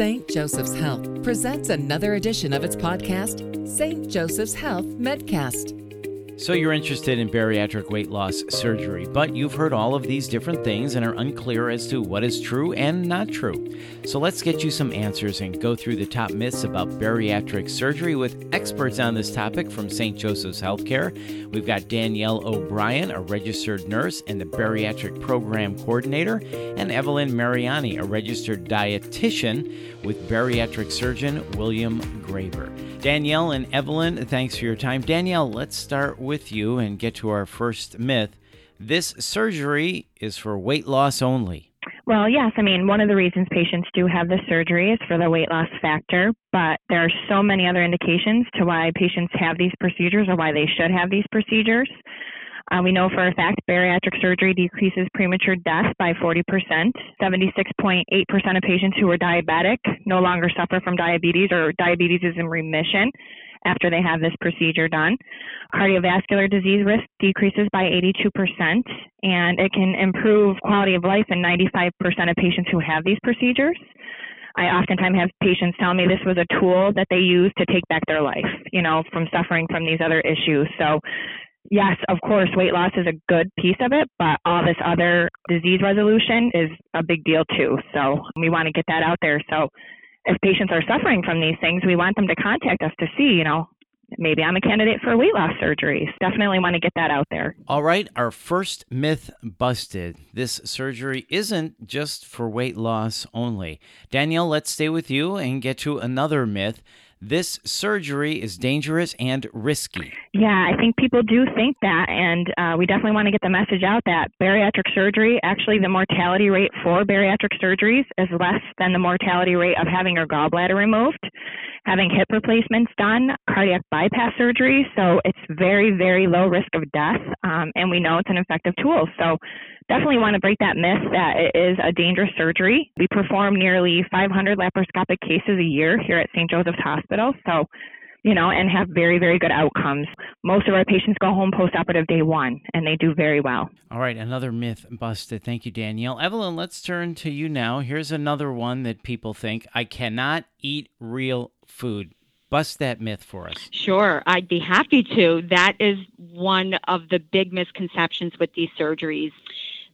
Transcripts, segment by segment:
St. Joseph's Health presents another edition of its podcast, St. Joseph's Health Medcast. So, you're interested in bariatric weight loss surgery, but you've heard all of these different things and are unclear as to what is true and not true. So, let's get you some answers and go through the top myths about bariatric surgery with experts on this topic from St. Joseph's Healthcare. We've got Danielle O'Brien, a registered nurse and the bariatric program coordinator, and Evelyn Mariani, a registered dietitian with bariatric surgeon William Graber. Danielle and Evelyn, thanks for your time. Danielle, let's start with you and get to our first myth. This surgery is for weight loss only. Well, yes. I mean, one of the reasons patients do have the surgery is for the weight loss factor, but there are so many other indications to why patients have these procedures or why they should have these procedures. Uh, we know for a fact bariatric surgery decreases premature death by 40%. 76.8% of patients who are diabetic no longer suffer from diabetes or diabetes is in remission after they have this procedure done. Cardiovascular disease risk decreases by 82%, and it can improve quality of life in 95% of patients who have these procedures. I oftentimes have patients tell me this was a tool that they use to take back their life, you know, from suffering from these other issues. So yes, of course, weight loss is a good piece of it, but all this other disease resolution is a big deal too. So we want to get that out there. So if patients are suffering from these things, we want them to contact us to see, you know, maybe I'm a candidate for weight loss surgery. Definitely want to get that out there. All right, our first myth busted. This surgery isn't just for weight loss only. Danielle, let's stay with you and get to another myth this surgery is dangerous and risky. Yeah, I think people do think that, and uh, we definitely want to get the message out that bariatric surgery, actually, the mortality rate for bariatric surgeries is less than the mortality rate of having your gallbladder removed, having hip replacements done, cardiac bypass surgery. So it's very, very low risk of death, um, and we know it's an effective tool. So definitely want to break that myth that it is a dangerous surgery. We perform nearly 500 laparoscopic cases a year here at St. Joseph's Hospital. So, you know, and have very, very good outcomes. Most of our patients go home post-operative day one, and they do very well. All right, another myth busted. Thank you, Danielle. Evelyn, let's turn to you now. Here's another one that people think I cannot eat real food. Bust that myth for us. Sure, I'd be happy to. That is one of the big misconceptions with these surgeries.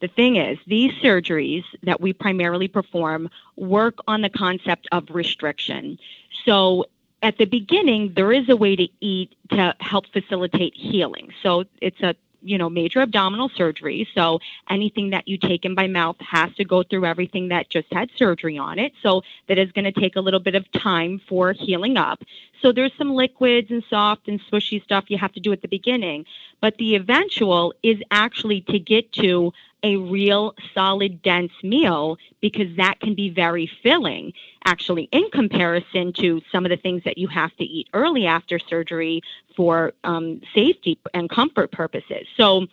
The thing is, these surgeries that we primarily perform work on the concept of restriction. So at the beginning, there is a way to eat to help facilitate healing. So it's a you know major abdominal surgery. So anything that you take in by mouth has to go through everything that just had surgery on it. So that is going to take a little bit of time for healing up. So there's some liquids and soft and swishy stuff you have to do at the beginning. But the eventual is actually to get to a real solid dense meal because that can be very filling actually in comparison to some of the things that you have to eat early after surgery for um, safety and comfort purposes. So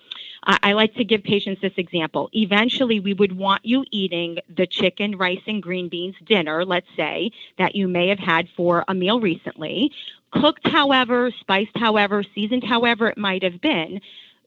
I, I like to give patients this example. Eventually we would want you eating the chicken rice and green beans dinner let's say that you may have had for a meal recently. Cooked however spiced however seasoned however it might have been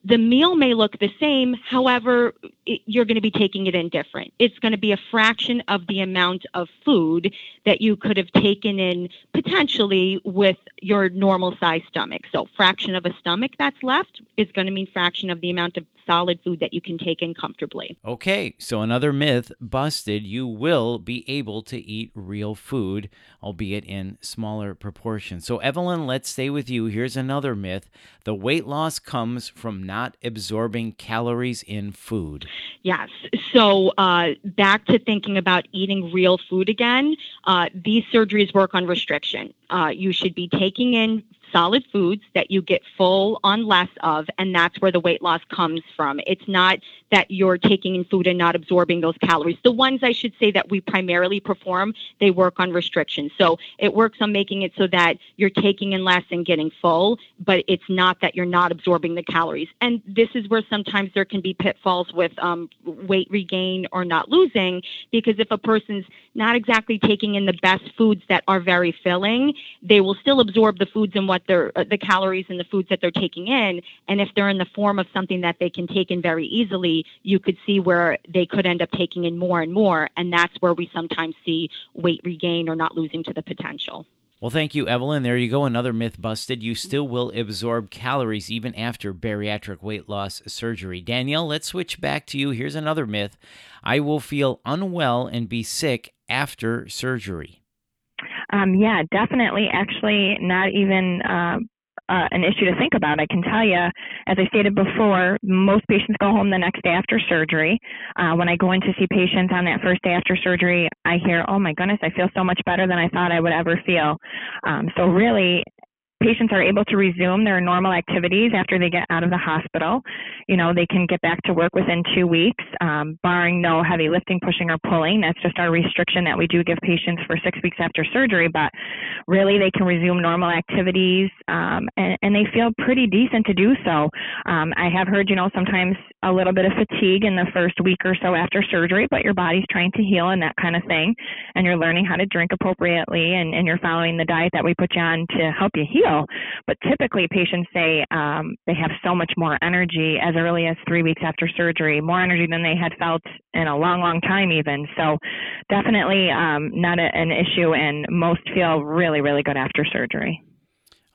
the meal may look the same, however, it, you're going to be taking it in different. It's going to be a fraction of the amount of food that you could have taken in potentially with your normal size stomach. So, fraction of a stomach that's left is going to mean fraction of the amount of solid food that you can take in comfortably. Okay, so another myth busted. You will be able to eat real food, albeit in smaller proportions. So, Evelyn, let's stay with you. Here's another myth the weight loss comes from not absorbing calories in food. Yes. So, uh, back to thinking about eating real food again, uh, these surgeries work on restriction. Uh, you should be taking in solid foods that you get full on less of, and that's where the weight loss comes from. It's not that you're taking in food and not absorbing those calories. The ones I should say that we primarily perform, they work on restriction. So it works on making it so that you're taking in less and getting full, but it's not that you're not absorbing the calories. And this is where sometimes there can be pitfalls with um, weight regain or not losing, because if a person's not exactly taking in the best foods that are very filling, they will still absorb the foods and what they're uh, the calories and the foods that they're taking in. And if they're in the form of something that they can take in very easily, surgery, you could see where they could end up taking in more and more. And that's where we sometimes see weight regain or not losing to the potential. Well, thank you, Evelyn. There you go. Another myth busted. You still will absorb calories even after bariatric weight loss surgery. Danielle, let's switch back to you. Here's another myth I will feel unwell and be sick after surgery. Um, yeah, definitely. Actually, not even uh, uh, an issue to think about. I can tell you, as I stated before, most patients go home the next day after surgery. Uh, when I go in to see patients on that first day after surgery, I hear, "Oh my goodness, I feel so much better than I thought I would ever feel." Um, so really, patients are able to resume their normal activities after they get out of the hospital. You know, they can get back to work within two weeks, um, barring no heavy lifting, pushing, or pulling. That's just our restriction that we do give patients for six weeks after surgery. But really, they can resume normal activities, um, and, and, they feel pretty decent to do so. Um, I have heard, you know, sometimes a little bit of fatigue in the first week or so after surgery, but your body's trying to heal and that kind of thing, and you're learning how to drink appropriately, and, and you're following the diet that we put you on to help you heal. But typically, patients say um, they have so much more energy as early as three weeks after surgery, more energy than they had felt in a long, long time, even. So, definitely um, not a, an issue, and most feel really, really good after surgery.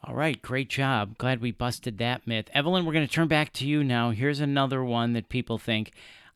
All right, great job. Glad we busted that myth. Evelyn, we're going to turn back to you now. Here's another one that people think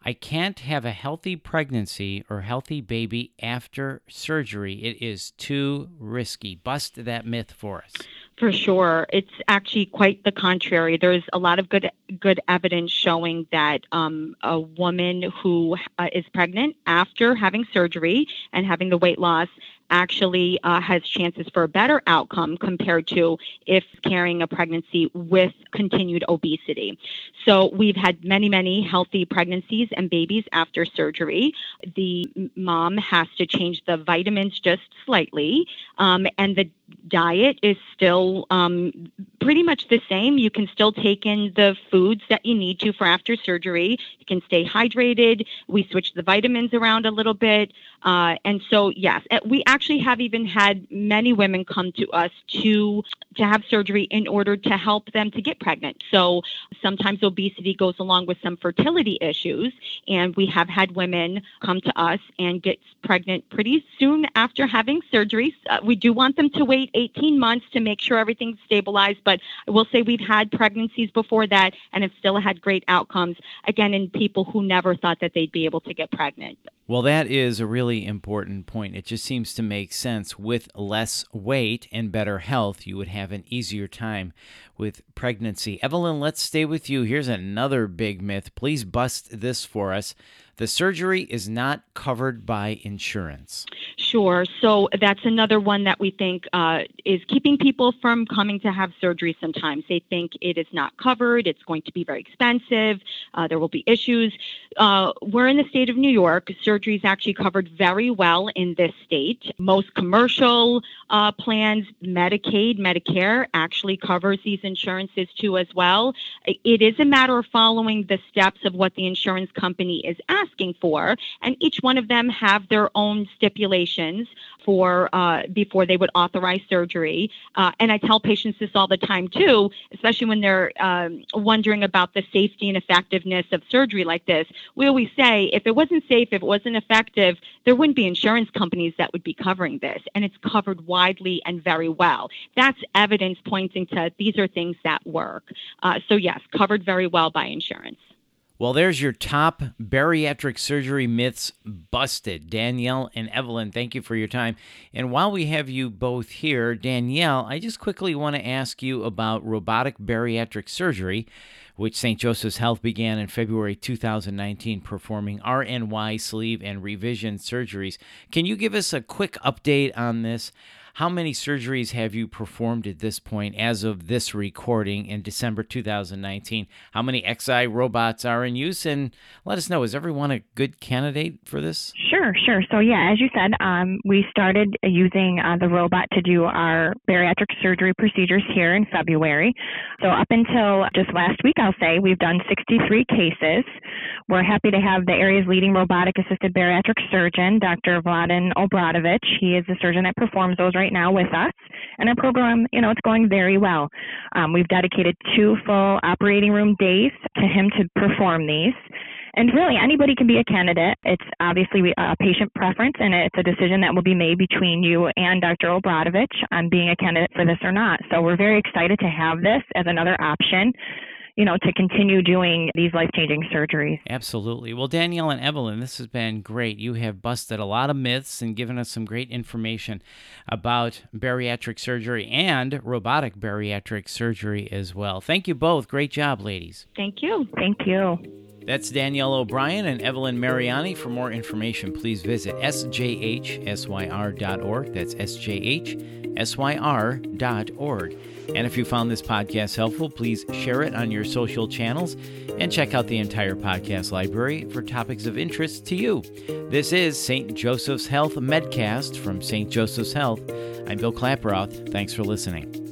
I can't have a healthy pregnancy or healthy baby after surgery. It is too risky. Bust that myth for us. For sure, it's actually quite the contrary. There's a lot of good good evidence showing that um, a woman who uh, is pregnant after having surgery and having the weight loss actually uh, has chances for a better outcome compared to if carrying a pregnancy with continued obesity. So we've had many, many healthy pregnancies and babies after surgery. The mom has to change the vitamins just slightly, um, and the diet is still um, pretty much the same. You can still take in the foods that you need to for after surgery. You can stay hydrated. We switch the vitamins around a little bit. Uh, and so, yes, eh, we actually have even had many women come to us to to have surgery in order to help them to get pregnant. So sometimes obesity goes along with some fertility issues, and we have had women come to us and get pregnant pretty soon after having surgery. Uh, we do want them to wait 18 months to make sure everything's stabilized, but I will say we've had pregnancies before that and have still had great outcomes, again, in people who never thought that they'd be able to get pregnant. Well, that is a really important point. It just seems to make sense. With less weight and better health, you would have an easier time with pregnancy. Evelyn, let's stay with you. Here's another big myth. Please bust this for us. The surgery is not covered by insurance. Sure. So that's another one that we think uh, is keeping people from coming to have surgery sometimes. They think it is not covered, it's going to be very expensive, uh, there will be issues. Uh, we're in the state of New York. Surgery is actually covered very well in this state. Most commercial uh, plans, Medicaid, Medicare, actually covers these insurances too as well. It is a matter of following the steps of what the insurance company is asking for, and each one of them have their own stipulations for uh, before they would authorize surgery. Uh, and I tell patients this all the time too, especially when they're um, wondering about the safety and effectiveness of surgery like this. We always say if it wasn't safe, if it wasn't effective, there wouldn't be insurance companies that would be covering this, and it's covered widely and very well. That's evidence pointing to these are things that work. Uh, so yes, covered very well by insurance. Well, there's your top bariatric surgery myths busted. Danielle and Evelyn, thank you for your time. And while we have you both here, Danielle, I just quickly want to ask you about robotic bariatric surgery, which St. Joseph's Health began in February 2019 performing RNY sleeve and revision surgeries. Can you give us a quick update on this? How many surgeries have you performed at this point as of this recording in December 2019? How many XI robots are in use? And let us know, is everyone a good candidate for this? Sure, sure. So, yeah, as you said, um, we started using uh, the robot to do our bariatric surgery procedures here in February. So, up until just last week, I'll say, we've done 63 cases. We're happy to have the area's leading robotic assisted bariatric surgeon, Dr. Vladan Obradovic. He is the surgeon that performs those right now with us. And our program, you know, it's going very well. Um, we've dedicated two full operating room days to him to perform these. And really, anybody can be a candidate. It's obviously a patient preference, and it's a decision that will be made between you and Dr. Obradovic on being a candidate for this or not. So we're very excited to have this as another option you know, to continue doing these life changing surgeries. Absolutely. Well, Danielle and Evelyn, this has been great. You have busted a lot of myths and given us some great information about bariatric surgery and robotic bariatric surgery as well. Thank you both. Great job, ladies. Thank you. Thank you. That's Danielle O'Brien and Evelyn Mariani. For more information, please visit sjhsyr.org. That's sjhsyr.org. And if you found this podcast helpful, please share it on your social channels and check out the entire podcast library for topics of interest to you. This is St. Joseph's Health Medcast from St. Joseph's Health. I'm Bill Klaproth. Thanks for listening.